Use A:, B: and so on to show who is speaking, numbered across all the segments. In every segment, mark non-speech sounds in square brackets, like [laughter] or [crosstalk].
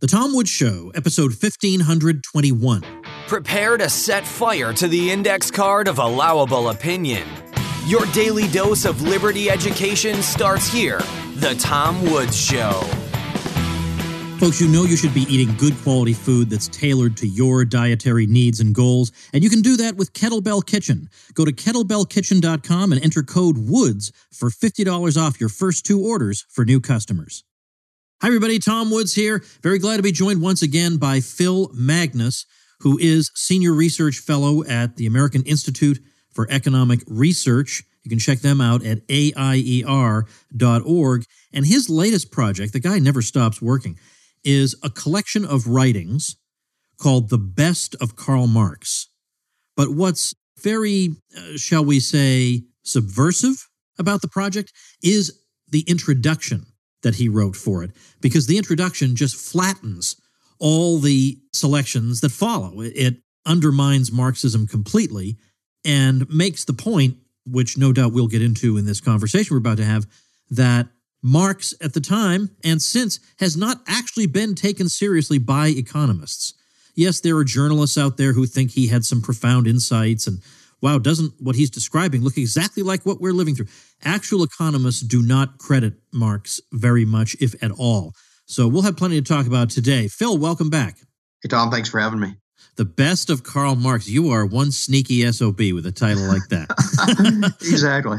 A: The Tom Woods Show, episode 1521.
B: Prepare to set fire to the index card of allowable opinion. Your daily dose of liberty education starts here. The Tom Woods Show.
A: Folks, you know you should be eating good quality food that's tailored to your dietary needs and goals, and you can do that with Kettlebell Kitchen. Go to kettlebellkitchen.com and enter code WOODS for $50 off your first two orders for new customers. Hi, everybody. Tom Woods here. Very glad to be joined once again by Phil Magness, who is Senior Research Fellow at the American Institute for Economic Research. You can check them out at AIER.org. And his latest project, the guy never stops working, is a collection of writings called The Best of Karl Marx. But what's very, uh, shall we say, subversive about the project is the introduction that he wrote for it because the introduction just flattens all the selections that follow. It undermines Marxism completely and makes the point, which no doubt we'll get into in this conversation we're about to have, that Marx at the time and since has not actually been taken seriously by economists. Yes, there are journalists out there who think he had some profound insights and wow, doesn't what he's describing look exactly like what we're living through? Actual economists do not credit Marx very much, if at all. So we'll have plenty to talk about today. Phil, welcome back.
C: Hey, Tom, thanks for having me.
A: The best of Karl Marx. You are one sneaky SOB with a title like that. [laughs]
C: exactly.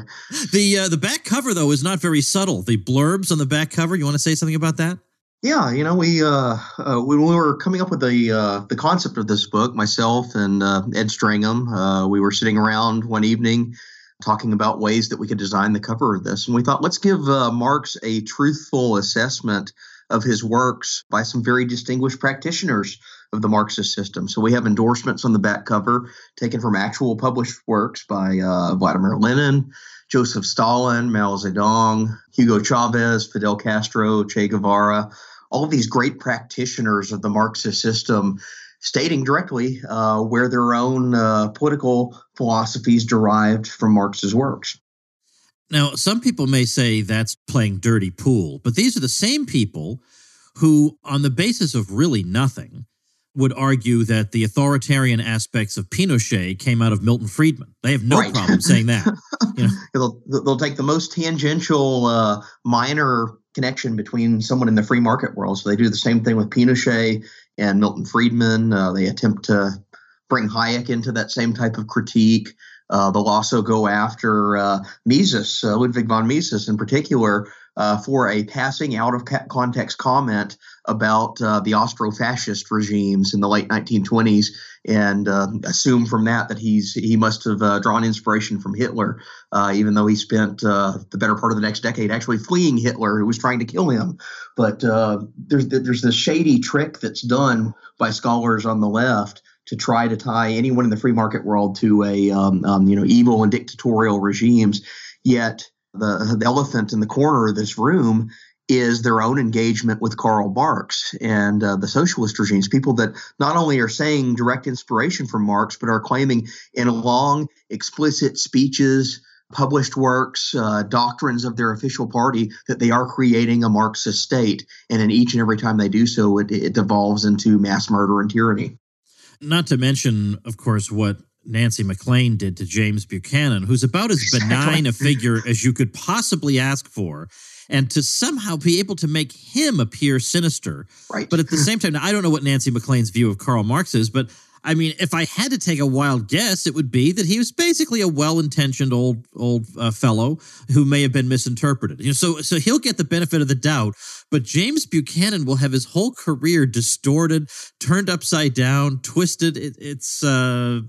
A: The uh, the back cover though is not very subtle. The blurbs on the back cover. You want to say something about that?
C: Yeah, you know, we uh, uh, when we were coming up with the uh, the concept of this book, myself and uh, Ed Stringham, uh, we were sitting around one evening talking about ways that we could design the cover of this, and we thought, let's give uh, Marx a truthful assessment of his works by some very distinguished practitioners of the Marxist system. So we have endorsements on the back cover taken from actual published works by Vladimir Lenin. Joseph Stalin, Mao Zedong, Hugo Chavez, Fidel Castro, Che Guevara, all of these great practitioners of the Marxist system stating directly uh, where their own uh, political philosophies derived from Marx's works.
A: Now, some people may say that's playing dirty pool, but these are the same people who, on the basis of really nothing, would argue that the authoritarian aspects of Pinochet came out of Milton Friedman. They have no right. problem saying that. [laughs]
C: You know? they'll, they'll take the most tangential, uh, minor connection between someone in the free market world. So they do the same thing with Pinochet and Milton Friedman. Uh, they attempt to bring Hayek into that same type of critique. Uh, they'll also go after uh, Mises, uh, Ludwig von Mises in particular, uh, for a passing out of context comment about uh, the Austro-fascist regimes in the late 1920s, and uh, assume from that that he's he must have uh, drawn inspiration from Hitler, uh, even though he spent uh, the better part of the next decade actually fleeing Hitler, who was trying to kill him. But there's there's this shady trick that's done by scholars on the left to try to tie anyone in the free market world to a um, um, you know evil and dictatorial regimes, yet the, the elephant in the corner of this room is their own engagement with Karl Marx and uh, the socialist regimes. People that not only are saying direct inspiration from Marx, but are claiming in long, explicit speeches, published works, uh, doctrines of their official party that they are creating a Marxist state. And in each and every time they do so, it, it devolves into mass murder and tyranny.
A: Not to mention, of course, what Nancy MacLean did to James Buchanan, who's about as benign a figure [laughs] as you could possibly ask for. And to somehow be able to make him appear sinister.
C: Right.
A: But at the same time, I don't know what Nancy MacLean's view of Karl Marx is, but I mean, if I had to take a wild guess, it would be that he was basically a well-intentioned old old uh, fellow who may have been misinterpreted. You know, so so he'll get the benefit of the doubt, but James Buchanan will have his whole career distorted, turned upside down, twisted. It, it's uh,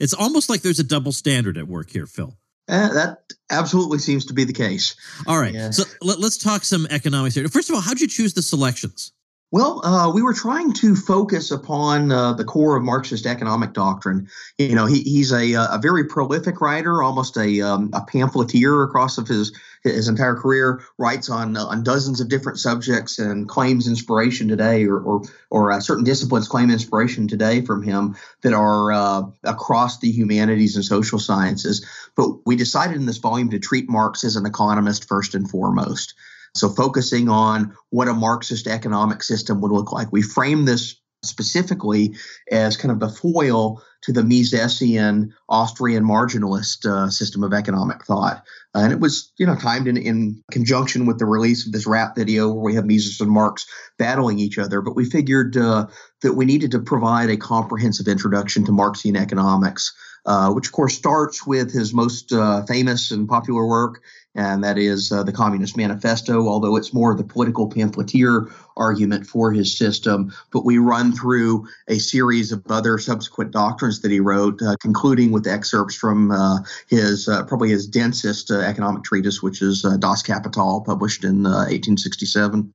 A: it's almost like there's a double standard at work here, Phil.
C: Uh, that absolutely seems to be the case.
A: All right. Yeah. So let, us talk some economics here. First of all, how'd you choose the selections?
C: Well, uh, we were trying to focus upon uh, the core of Marxist economic doctrine. You know, he, he's a, uh, a very prolific writer, almost a, um, a pamphleteer across of his his entire career. Writes on uh, on dozens of different subjects and claims inspiration today, or or, or uh, certain disciplines claim inspiration today from him that are uh, across the humanities and social sciences. But we decided in this volume to treat Marx as an economist first and foremost. So, focusing on what a Marxist economic system would look like. We frame this specifically as kind of the foil to the Misesian Austrian marginalist uh, system of economic thought. Uh, and it was, you know, timed in, in conjunction with the release of this rap video where we have Mises and Marx battling each other. But we figured uh, that we needed to provide a comprehensive introduction to Marxian economics, uh, which of course starts with his most uh, famous and popular work, and that is uh, the Communist Manifesto, although it's more of the political pamphleteer argument for his system. But we run through a series of other subsequent doctrines that he wrote, uh, concluding with excerpts from uh, his uh, probably his densest uh, economic treatise, which is uh, Das Kapital, published in 1867.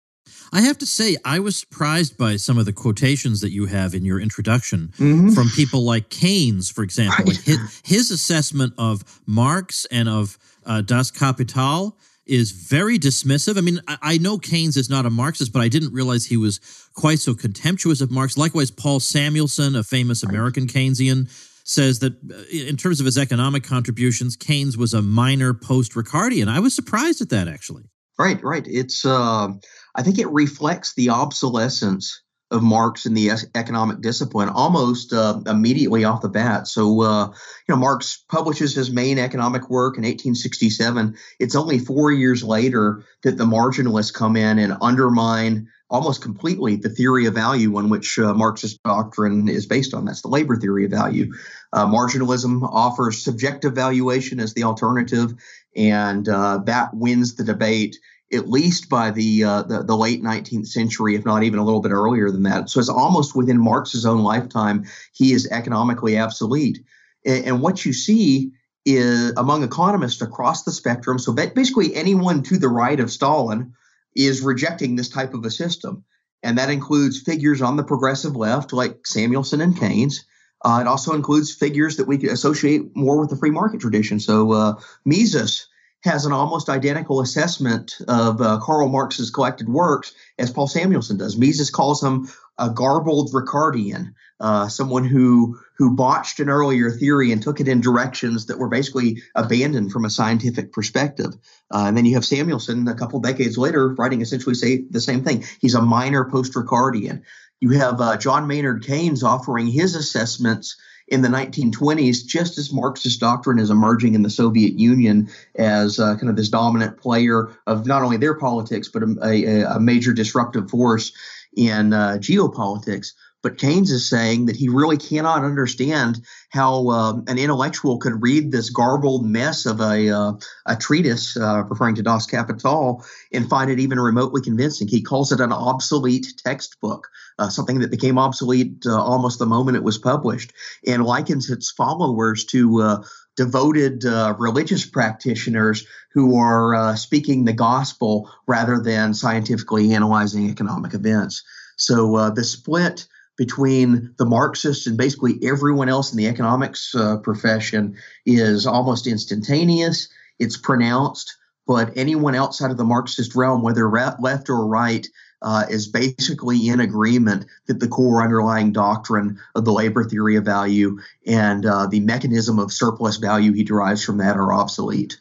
A: I have to say, I was surprised by some of the quotations that you have in your introduction mm-hmm. from people like Keynes, for example. Right. Like his, his, assessment of Marx and of uh, Das Kapital is very dismissive. I mean, I, I, know Keynes is not a Marxist, but I didn't realize he was quite so contemptuous of Marx. Likewise, Paul Samuelson, a famous American Keynesian, says that uh, in terms of his economic contributions, Keynes was a minor post Ricardian. I was surprised at that, actually.
C: Right, right. It's. Uh I think it reflects the obsolescence of Marx and the economic discipline almost uh, immediately off the bat. So, uh, you know, Marx publishes his main economic work in 1867. It's only four years later that the marginalists come in and undermine almost completely the theory of value on which uh, Marxist doctrine is based on. That's the labor theory of value. Uh, marginalism offers subjective valuation as the alternative, and uh, that wins the debate at least by the, uh, the, the late 19th century, if not even a little bit earlier than that. So it's almost within Marx's own lifetime, he is economically obsolete. And, and what you see is among economists across the spectrum. So basically, anyone to the right of Stalin is rejecting this type of a system, and that includes figures on the progressive left like Samuelson and Keynes. Uh, it also includes figures that we associate more with the free market tradition. So uh, Mises has an almost identical assessment of uh, Karl Marx's collected works as Paul Samuelson does. Mises calls him a garbled Ricardian, uh, someone who who botched an earlier theory and took it in directions that were basically abandoned from a scientific perspective. Uh, and then you have Samuelson a couple decades later writing essentially say the same thing. He's a minor post-Ricardian. You have uh, John Maynard Keynes offering his assessments in the 1920s, just as Marxist doctrine is emerging in the Soviet Union as uh, kind of this dominant player of not only their politics, but a, a, a major disruptive force in uh, geopolitics. But Keynes is saying that he really cannot understand how um, an intellectual could read this garbled mess of a, uh, a treatise, uh, referring to Das Kapital, and find it even remotely convincing. He calls it an obsolete textbook, uh, something that became obsolete uh, almost the moment it was published, and likens its followers to uh, devoted uh, religious practitioners who are uh, speaking the gospel rather than scientifically analyzing economic events. So uh, the split between the Marxists and basically everyone else in the economics uh, profession is almost instantaneous. It's pronounced, but anyone outside of the Marxist realm, whether left or right, uh, is basically in agreement that the core underlying doctrine of the labor theory of value and uh, the mechanism of surplus value he derives from that are obsolete.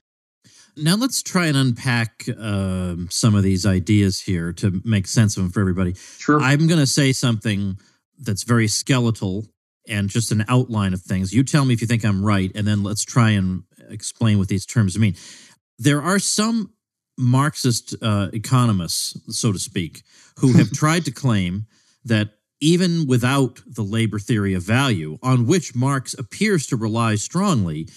A: Now let's try and unpack uh, some of these ideas here to make sense of them for everybody.
C: Sure.
A: I'm going to say something that's very skeletal and just an outline of things. You tell me if you think I'm right, and then let's try and explain what these terms mean. There are some Marxist uh, economists, so to speak, who [laughs] have tried to claim that even without the labor theory of value, on which Marx appears to rely strongly,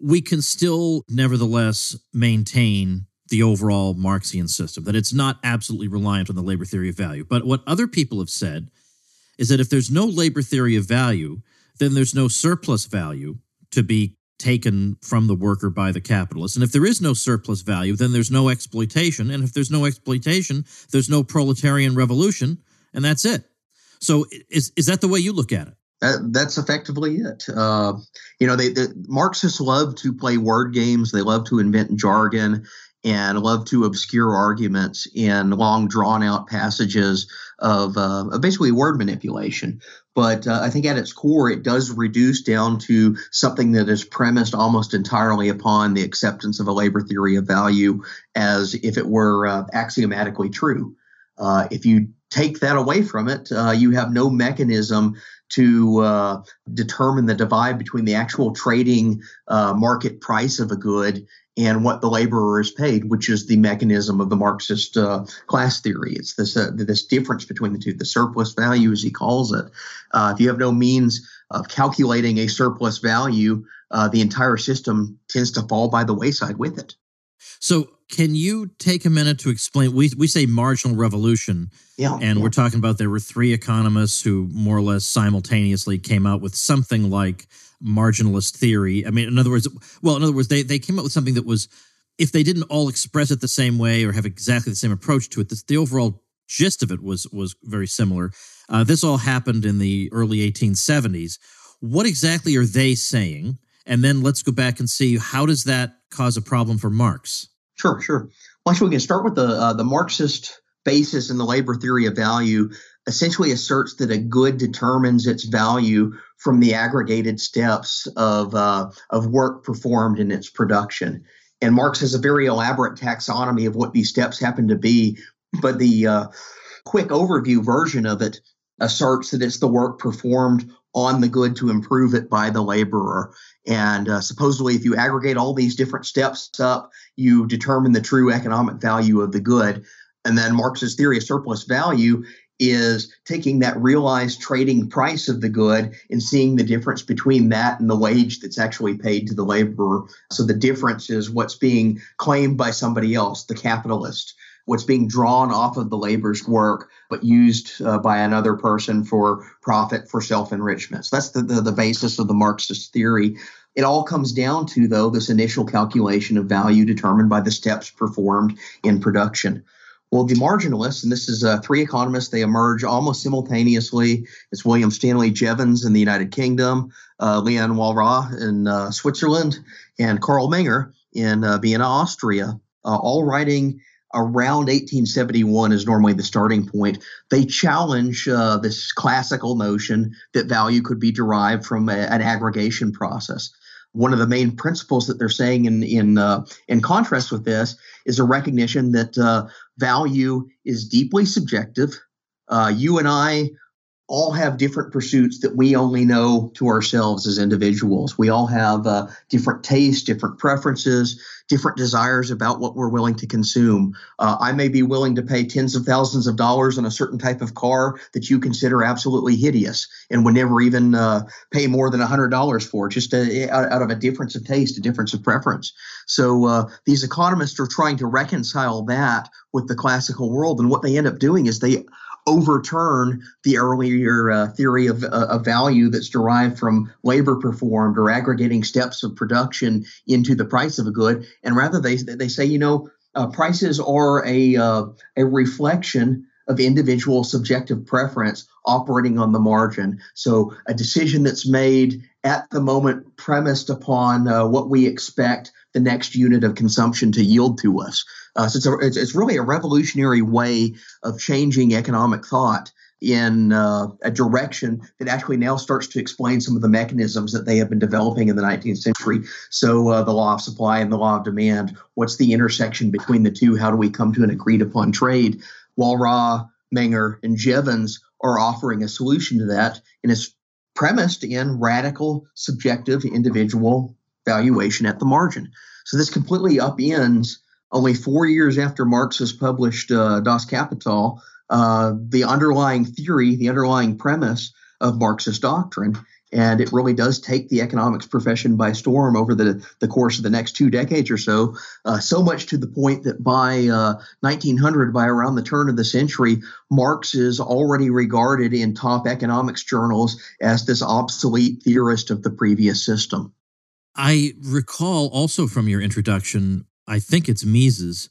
A: we can still nevertheless maintain the overall Marxian system, that it's not absolutely reliant on the labor theory of value. But what other people have said is that if there's no labor theory of value, then there's no surplus value to be taken from the worker by the capitalist. And if there is no surplus value, then there's no exploitation. And if there's no exploitation, there's no proletarian revolution, and that's it. So is, is that the way you look at it?
C: That's effectively it. Uh, you know, they, the Marxists love to play word games. They love to invent jargon and love to obscure arguments in long drawn out passages of uh, basically word manipulation. But uh, I think at its core, it does reduce down to something that is premised almost entirely upon the acceptance of a labor theory of value as if it were uh, axiomatically true. Uh, if you take that away from it, uh, you have no mechanism to uh, determine the divide between the actual trading market price of a good and what the laborer is paid, which is the mechanism of the Marxist uh, class theory. It's this uh, this difference between the two, the surplus value, as he calls it. Uh, if you have no means of calculating a surplus value, uh, the entire system tends to fall by the wayside with it.
A: So, can you take a minute to explain? We we say marginal revolution,
C: yeah,
A: and
C: yeah.
A: we're talking about there were three economists who more or less simultaneously came out with something like marginalist theory. I mean, in other words, well, in other words, they they came up with something that was, if they didn't all express it the same way or have exactly the same approach to it, the, the overall gist of it was was very similar. Uh, this all happened in the early 1870s. What exactly are they saying? And then let's go back and see how does that cause a problem for Marx?
C: Sure, sure. Well, actually, we can start with the uh, the Marxist basis in the labor theory of value. Essentially, asserts that a good determines its value from the aggregated steps of uh, of work performed in its production. And Marx has a very elaborate taxonomy of what these steps happen to be, but the uh, quick overview version of it asserts that it's the work performed on the good to improve it by the laborer. And uh, supposedly, if you aggregate all these different steps up, you determine the true economic value of the good. And then Marx's theory of surplus value is taking that realized trading price of the good and seeing the difference between that and the wage that's actually paid to the laborer. So the difference is what's being claimed by somebody else, the capitalist what's being drawn off of the labor's work, but used uh, by another person for profit, for self enrichment. So that's the, the, the basis of the Marxist theory. It all comes down to, though, this initial calculation of value determined by the steps performed in production. Well, the marginalists, and this is uh, three economists, they emerge almost simultaneously. It's William Stanley Jevons in the United Kingdom, uh, Leon Walras in uh, Switzerland, and Carl Menger in uh, Vienna, Austria, uh, all writing around 1871 is normally the starting point. They challenge uh, this classical notion that value could be derived from a, an aggregation process. One of the main principles that they're saying in in uh, in contrast with this is a recognition that uh, value is deeply subjective. Uh, you and I all have different pursuits that we only know to ourselves as individuals. We all have uh, different tastes, different preferences, different desires about what we're willing to consume. Uh, I may be willing to pay tens of thousands of dollars on a certain type of car that you consider absolutely hideous and would never even uh, pay more than $100 for, just a, out of a difference of taste, a difference of preference. So uh, these economists are trying to reconcile that with the classical world. And what they end up doing is they overturn the earlier uh, theory of, uh, of value that's derived from labor performed or aggregating steps of production into the price of a good. And rather, they, they say, you know, uh, prices are a, uh, a reflection of individual subjective preference operating on the margin. So a decision that's made at the moment premised upon uh, what we expect the next unit of consumption to yield to us. Uh, so it's, a, it's, it's, really a revolutionary way of changing economic thought in uh, a direction that actually now starts to explain some of the mechanisms that they have been developing in the 19th century. So uh, the law of supply and the law of demand, what's the intersection between the two? How do we come to an agreed upon trade? Walras, Menger, and Jevons are offering a solution to that, and it's premised in radical subjective individual valuation at the margin. So this completely upends only four years after Marx has published uh, Das Kapital, uh, the underlying theory, the underlying premise of Marxist doctrine. And it really does take the economics profession by storm over the, the course of the next two decades or so, uh, so much to the point that by uh, 1900, by around the turn of the century, Marx is already regarded in top economics journals as this obsolete theorist of the previous system.
A: I recall also from your introduction, I think it's Mises,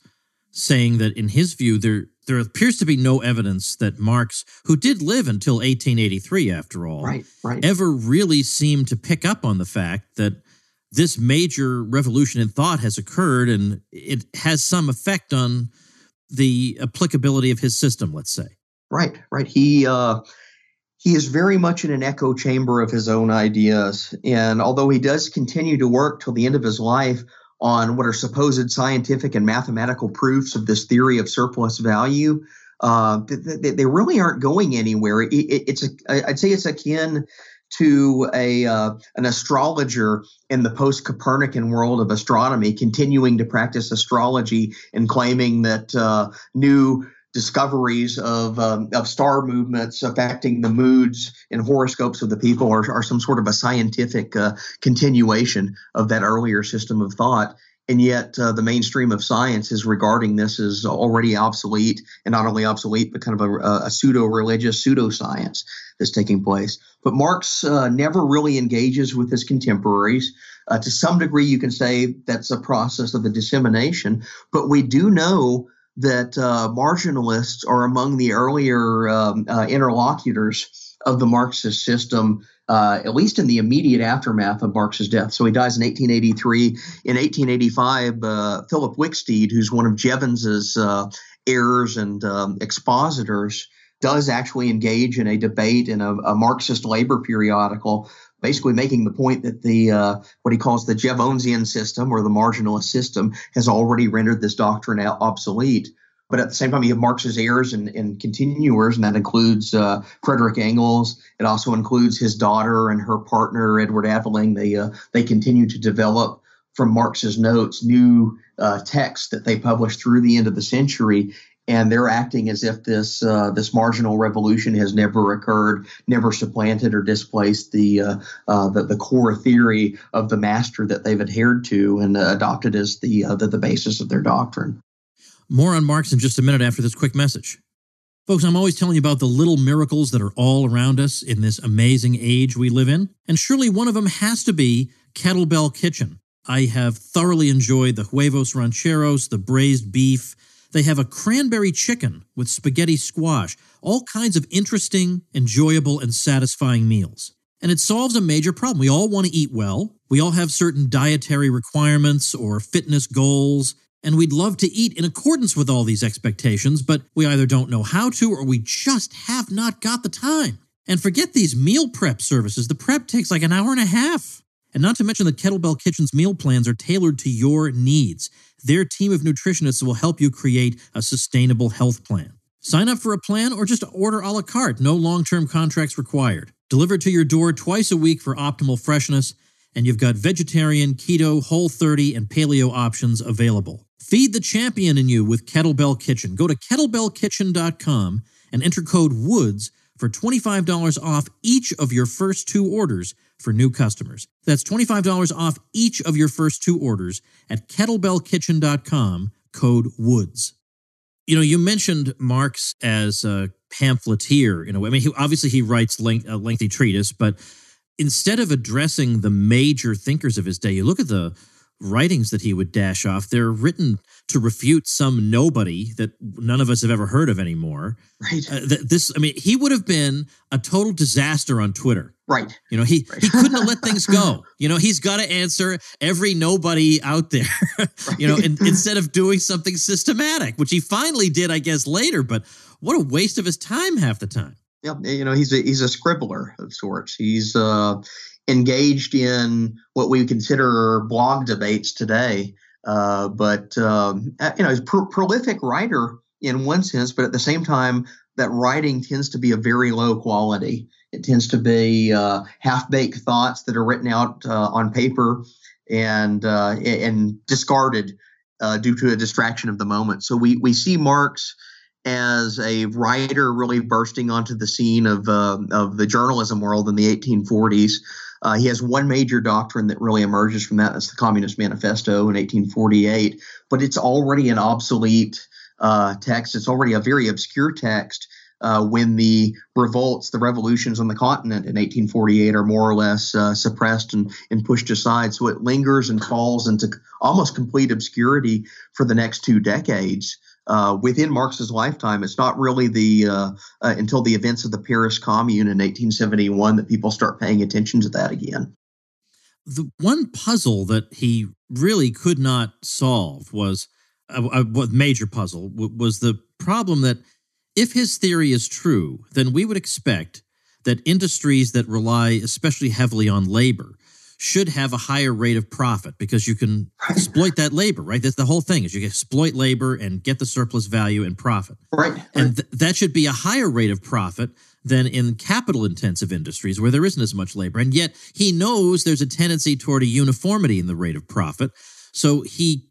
A: saying that in his view, there there appears to be no evidence that Marx, who did live until 1883 after all,
C: right, right.
A: ever really seemed to pick up on the fact that this major revolution in thought has occurred and it has some effect on the applicability of his system, let's say.
C: Right, right. He uh, he is very much in an echo chamber of his own ideas, and although he does continue to work till the end of his life on what are supposed scientific and mathematical proofs of this theory of surplus value, uh, they, they, really aren't going anywhere. It, it, it's a, I'd say it's akin to a uh, an astrologer in the post Copernican world of astronomy, continuing to practice astrology and claiming that uh, new discoveries of um, of star movements affecting the moods and horoscopes of the people are, are some sort of a scientific uh, continuation of that earlier system of thought. And yet uh, the mainstream of science is regarding this as already obsolete and not only obsolete but kind of a, a pseudo-religious pseudoscience that's taking place. But marx uh, never really engages with his contemporaries. Uh, to some degree you can say that's a process of the dissemination but we do know that uh, marginalists are among the earlier um, uh, interlocutors of the marxist system uh, at least in the immediate aftermath of Marx's death. So he dies in 1883. In 1885, uh, Philip Wicksteed, who's one of Jevons's uh, heirs and um, expositors, does actually engage in a debate in a, a, Marxist labor periodical, basically making the point that the uh, what he calls the Jevonsian system or the marginalist system has already rendered this doctrine obsolete. But at the same time, you have Marx's heirs and, and continuers, and that includes uh, Frederick Engels. It also includes his daughter and her partner, Edward Aveling. They, uh, they continue to develop from Marx's notes new uh, texts that they published through the end of the century. And they're acting as if this uh, this marginal revolution has never occurred, never supplanted or displaced the, uh, uh, the, the core theory of the master that they've adhered to and adopted as the, the the basis of their doctrine.
A: More on Marx in just a minute after this quick message. Folks, I'm always telling you about the little miracles that are all around us in this amazing age we live in, and surely one of them has to be Kettlebell Kitchen. I have thoroughly enjoyed the huevos rancheros, the braised beef. They have a cranberry chicken with spaghetti squash, all kinds of interesting, enjoyable, and satisfying meals. And it solves a major problem. We all want to eat well. We all have certain dietary requirements or fitness goals and we'd love to eat in accordance with all these expectations, but we either don't know how to or we just have not got the time. And forget these meal prep services. The prep takes like an hour and a half. And not to mention that Kettlebell Kitchen's meal plans are tailored to your needs. Their team of nutritionists will help you create a sustainable health plan. Sign up for a plan or just order a la carte. No long term contracts required. Delivered to your door twice a week for optimal freshness. And you've got vegetarian, keto, whole 30, and paleo options available. Feed the champion in you with Kettlebell Kitchen. Go to kettlebellkitchen.com and enter code WOODS for $25 off each of your first two orders for new customers. That's $25 off each of your first two orders at kettlebellkitchen.com, code WOODS. You know, you mentioned Marx as a pamphleteer in a way. I mean, he, obviously he writes length, a lengthy treatise, but instead of addressing the major thinkers of his day, you look at the writings that he would dash off, they're written to refute some nobody that none of us have ever heard of anymore.
C: Right. Uh,
A: th- this, I mean, he would have been a total disaster on Twitter.
C: Right.
A: You know, he right. he couldn't have let things go. [laughs] You know, he's got to answer every nobody out there. right. [laughs] You know, in, instead of doing something systematic, which he finally did, I guess, later. But what a waste of his time half the time.
C: Yeah, you know, he's a he's a scribbler of sorts. He's uh engaged in what we consider blog debates today. Uh, but um, you know, he's a pro- prolific writer in one sense, but at the same time, that writing tends to be a very low quality. It tends to be uh, half-baked thoughts that are written out uh, on paper and uh, and discarded uh, due to a distraction of the moment. So we we see Marx as a writer really bursting onto the scene of uh, of the journalism world in the 1840s. Uh, he has one major doctrine that really emerges from that. That's the Communist Manifesto in 1848. But it's already an obsolete uh, text. It's already a very obscure text uh, when the revolts, the revolutions on the continent in 1848 are more or less uh, suppressed and, and pushed aside. So it lingers and falls into almost complete obscurity for the next two decades uh, within Marx's lifetime. It's not really the uh, uh, until the events of the Paris Commune in 1871 that people start paying attention to that again.
A: The one puzzle that he really could not solve was a, a major puzzle was the problem that if his theory is true, then we would expect that industries that rely especially heavily on labor should have a higher rate of profit because you can [laughs] exploit that labor, right? That's the whole thing is you exploit labor and get the surplus value and profit.
C: Right.
A: And th- that should be a higher rate of profit than in capital intensive industries where there isn't as much labor. And yet he knows there's a tendency toward a uniformity in the rate of profit. So he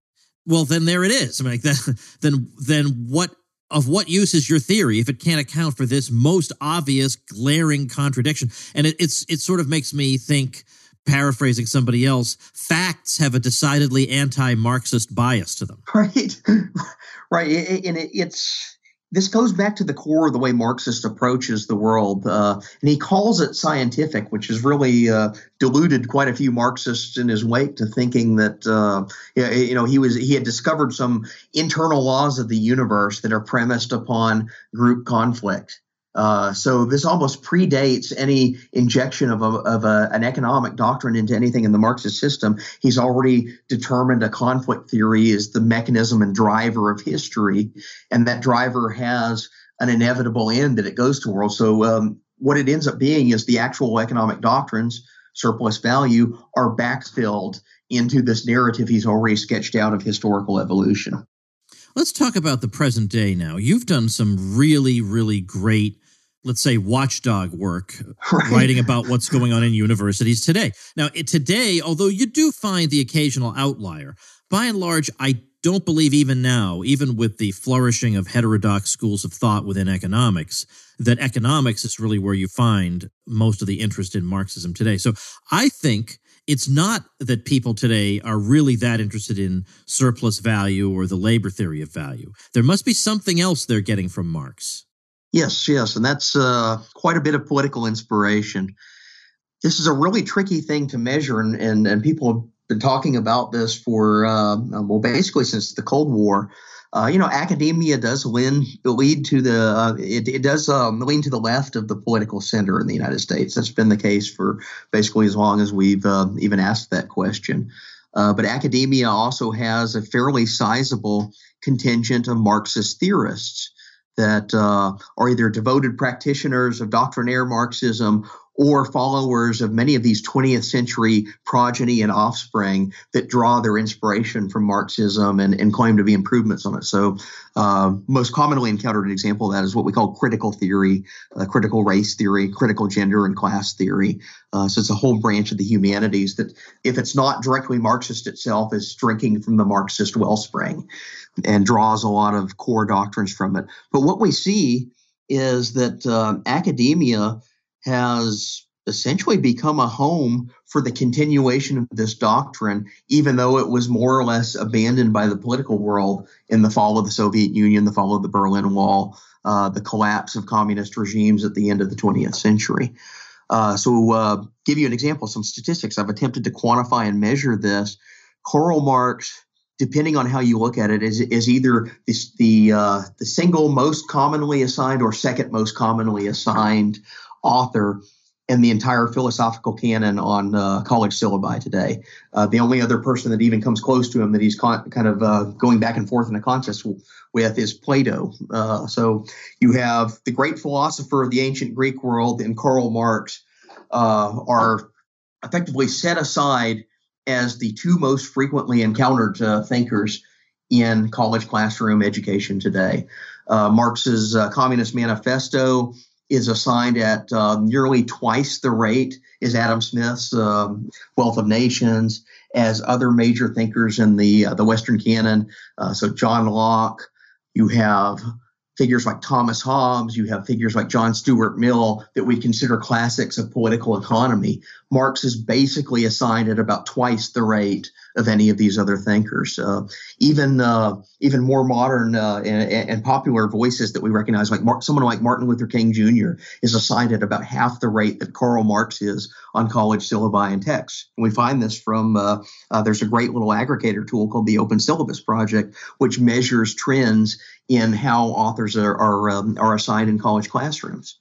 A: well then there it is. I mean like [laughs] that, then then what of what use is your theory if it can't account for this most obvious glaring contradiction? And it, it's it sort of makes me think paraphrasing somebody else, facts have a decidedly anti-Marxist bias to them.
C: Right, [laughs] right, and it, it's this goes back to the core of the way Marxist approaches the world, uh, and he calls it scientific, which has really uh, deluded quite a few Marxists in his wake to thinking that uh, you know he was he had discovered some internal laws of the universe that are premised upon group conflict. Uh, so this almost predates any injection of, a, of a, an economic doctrine into anything in the Marxist system. He's already determined a conflict theory is the mechanism and driver of history, and that driver has an inevitable end that it goes toward. So um, what it ends up being is the actual economic doctrines, surplus value, are backfilled into this narrative he's already sketched out of historical evolution.
A: Let's talk about the present day now. You've done some really, really great let's say watchdog work [laughs] right. writing about what's going on in universities today. Now it, today although you do find the occasional outlier by and large i don't believe even now even with the flourishing of heterodox schools of thought within economics that economics is really where you find most of the interest in marxism today. So i think it's not that people today are really that interested in surplus value or the labor theory of value. There must be something else they're getting from marx
C: Yes, yes, and that's uh, quite a bit of political inspiration. This is a really tricky thing to measure, and and, and people have been talking about this for uh, well, basically since the Cold War. Uh, you know, academia does lean, lead to the uh, it, it does um, lean to the left of the political center in the United States. That's been the case for basically as long as we've uh, even asked that question. Uh, but academia also has a fairly sizable contingent of Marxist theorists that uh, are either devoted practitioners of doctrinaire Marxism or followers of many of these 20th century progeny and offspring that draw their inspiration from Marxism and, and claim to be improvements on it. So, uh, most commonly encountered an example of that is what we call critical theory, uh, critical race theory, critical gender and class theory. Uh, so, it's a whole branch of the humanities that, if it's not directly Marxist itself, is drinking from the Marxist wellspring and draws a lot of core doctrines from it. But what we see is that uh, academia has essentially become a home for the continuation of this doctrine, even though it was more or less abandoned by the political world in the fall of the Soviet Union, the fall of the Berlin Wall, uh, the collapse of communist regimes at the end of the 20th century. Uh, so, uh, give you an example, some statistics. I've attempted to quantify and measure this. Karl Marx depending on how you look at it, is, is either the uh, the single most commonly assigned or second most commonly assigned author in the entire philosophical canon on uh, college syllabi today. Uh, the only other person that even comes close to him that he's con- kind of uh, going back and forth in a contest with is Plato. Uh, so you have the great philosopher of the ancient Greek world and Karl Marx uh, are effectively set aside as the two most frequently encountered uh, thinkers in college classroom education today. Marx's Communist Manifesto is assigned at uh, nearly twice the rate as Adam Smith's um, Wealth of Nations, as other major thinkers in the uh, the Western canon. Uh, so John Locke, you have figures like Thomas Hobbes, you have figures like John Stuart Mill that we consider classics of political economy. Marx is basically assigned at about twice the rate of any of these other thinkers. Uh, even uh, even more modern uh, and, and, popular voices that we recognize, like someone like Martin Luther King Jr., is assigned at about half the rate that Karl Marx is on college syllabi and texts. And we find this from uh, uh, there's a great little aggregator tool called the Open Syllabus Project, which measures trends in how authors are are, um, are assigned in college classrooms.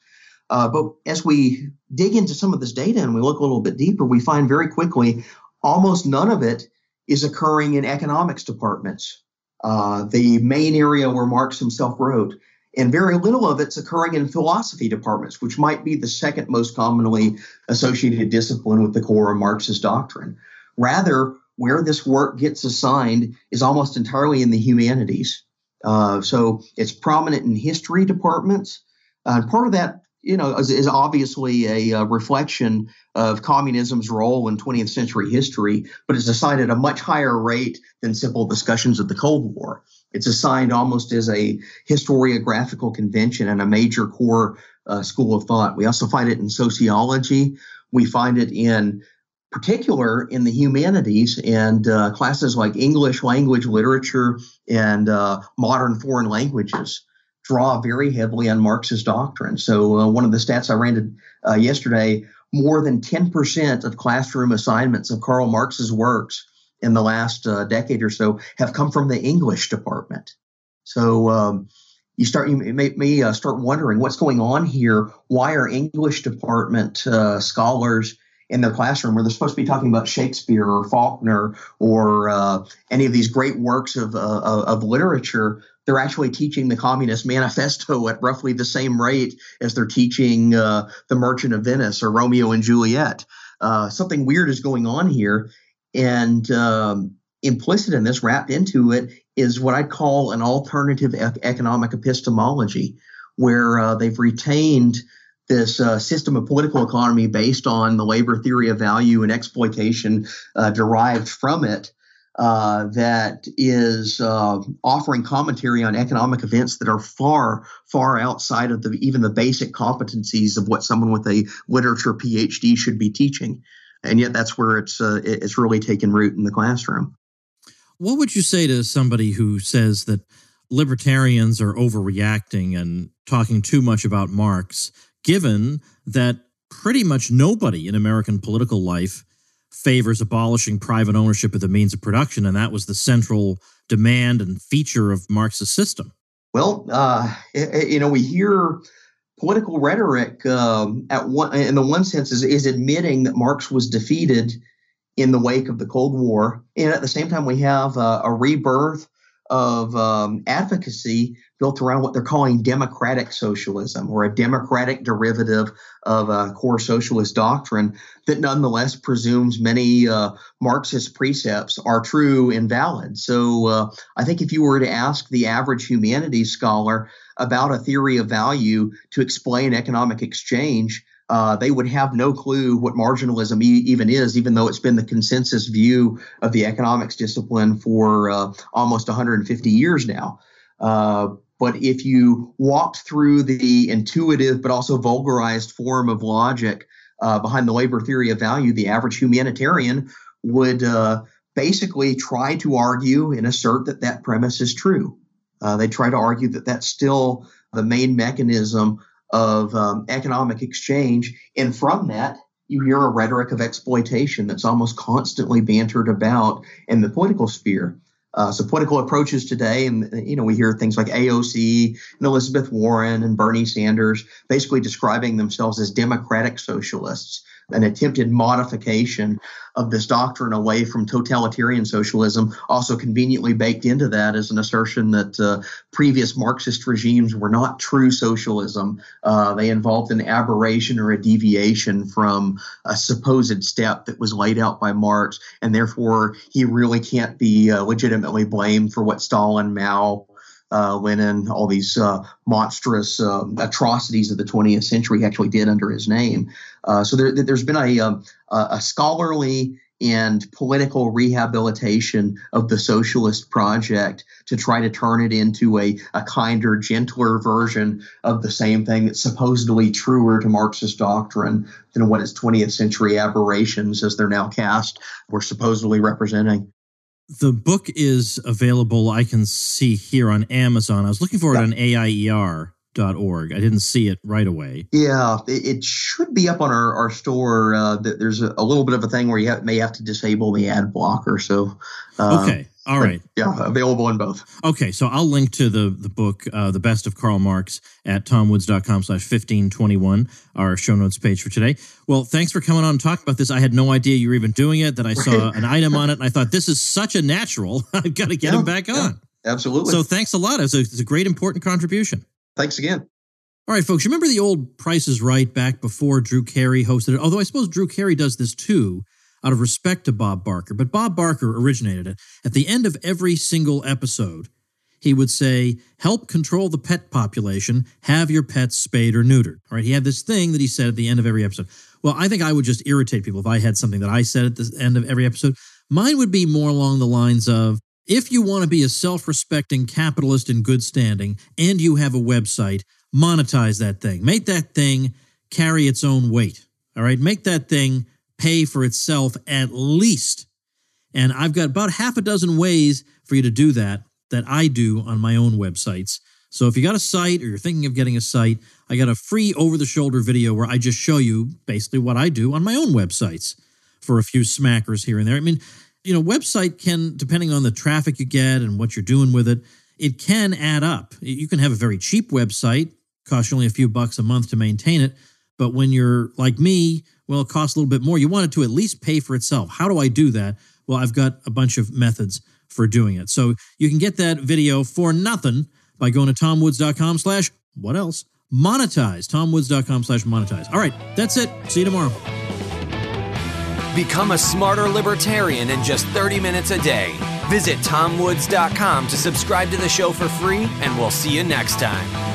C: Uh, but as we dig into some of this data and we look a little bit deeper, we find very quickly almost none of it is occurring in economics departments. Uh, the main area where Marx himself wrote and very little of it's occurring in philosophy departments, which might be the second most commonly associated discipline with the core of Marxist doctrine. Rather, where this work gets assigned is almost entirely in the humanities. Uh, so it's prominent in history departments. Uh, part of that, you know, is, is obviously a, a, reflection of communism's role in 20th century history, but it's assigned at a much higher rate than simple discussions of the Cold War. It's assigned almost as a historiographical convention and a major core uh, school of thought. We also find it in sociology. We find it in particular in the humanities and uh, classes like English language literature and uh, modern foreign languages draw very heavily on Marxist doctrine. So, uh, one of the stats I ran uh, yesterday more than 10% of classroom assignments of Karl Marx's works in the last uh, decade or so have come from the English department. So, um, you start you may, may uh, start wondering what's going on here. Why are English department scholars in their classroom where they're supposed to be talking about Shakespeare or Faulkner or uh, any of these great works of, uh, of literature, they're actually teaching the Communist Manifesto at roughly the same rate as they're teaching uh, The Merchant of Venice or Romeo and Juliet. Uh, something weird is going on here. And um, implicit in this, wrapped into it, is what I call an alternative economic epistemology, where uh, they've retained – this uh, system of political economy based on the labor theory of value and exploitation uh, derived from it uh, that is uh, offering commentary on economic events that are far, far outside of the, even the basic competencies of what someone with a literature PhD should be teaching. And yet, that's where it's uh, it's really taken root in the classroom.
A: What would you say to somebody who says that libertarians are overreacting and talking too much about Marx given that pretty much nobody in American political life favors abolishing private ownership of the means of production, and that was the central demand and feature of Marx's system.
C: Well, uh, you know, we hear political rhetoric um, at one, in the one sense, is, is admitting that Marx was defeated in the wake of the Cold War, and at the same time, we have uh, a rebirth of um, advocacy built around what they're calling democratic socialism or a democratic derivative of a core socialist doctrine that nonetheless presumes many uh, Marxist precepts are true and valid. So uh, I think if you were to ask the average humanities scholar about a theory of value to explain economic exchange, uh, they would have no clue what marginalism e- even is, even though it's been the consensus view of the economics discipline for uh, almost 150 years now. Uh, but if you walked through the intuitive but also vulgarized form of logic uh, behind the labor theory of value, the average humanitarian would uh, basically try to argue and assert that that premise is true. Uh, they try to argue that that's still the main mechanism of um, economic exchange. And from that, you hear a rhetoric of exploitation that's almost constantly bantered about in the political sphere. Uh, so political approaches today, and you know, we hear things like AOC and Elizabeth Warren and Bernie Sanders basically describing themselves as democratic socialists an attempted modification of this doctrine away from totalitarian socialism. Also, conveniently baked into that is an assertion that uh, previous Marxist regimes were not true socialism. Uh, they involved an aberration or a deviation from a supposed step that was laid out by Marx, and therefore he really can't be uh, legitimately blamed for what Stalin, Mao, uh, in all these uh, monstrous uh, atrocities of the 20th century actually did under his name. Uh, so there, has been a, um, a, a, scholarly and political rehabilitation of the socialist project to try to turn it into a, a kinder, gentler version of the same thing that's supposedly truer to Marxist doctrine than what its 20th century aberrations, as they're now cast, were supposedly representing.
A: The book is available, I can see here on Amazon. I was looking for it on AIER.org. I didn't see it right away.
C: Yeah, it, should be up on our, our store. Uh, there's a, a, little bit of a thing where you have, may have to disable the ad blocker. So,
A: uh, okay. All right.
C: Yeah, available in both.
A: Okay, so I'll link to the the book, uh, The Best of Karl Marx, at tomwoods.com slash 1521, our show notes page for today. Well, thanks for coming on and talking about this. I had no idea you were even doing it, that I saw an item on it, and I thought, this is such a natural. [laughs] I've got to get yeah, him back on.
C: Yeah, absolutely.
A: So thanks a lot. It's a, it's a great, important contribution.
C: Thanks again.
A: All right, folks, you remember the old Price is Right back before Drew Carey hosted it? Although I suppose Drew Carey does this too out of respect to Bob Barker. But Bob Barker originated it. At the end of every single episode, he would say, Help control the pet population, have your pets spayed or neutered. All right, he had this thing that he said at the end of every episode. Well, I think I would just irritate people if I had something that I said at the end of every episode. Mine would be more along the lines of, if you want to be a self respecting capitalist in good standing and you have a website, monetize that thing. Make that thing carry its own weight. All right. Make that thing pay for itself at least. And I've got about half a dozen ways for you to do that that I do on my own websites. So if you got a site or you're thinking of getting a site, I got a free over the shoulder video where I just show you basically what I do on my own websites for a few smackers here and there. I mean, you know, website can, depending on the traffic you get and what you're doing with it, it can add up. You can have a very cheap website costs you only a few bucks a month to maintain it. But when you're like me, well, it costs a little bit more. You want it to at least pay for itself. How do I do that? Well, I've got a bunch of methods for doing it. So you can get that video for nothing by going to tomwoods.com slash what else? Monetize. Tomwoods.com slash monetize. All right, that's it. See you tomorrow.
B: Become a smarter libertarian in just 30 minutes a day. Visit tomwoods.com to subscribe to the show for free, and we'll see you next time.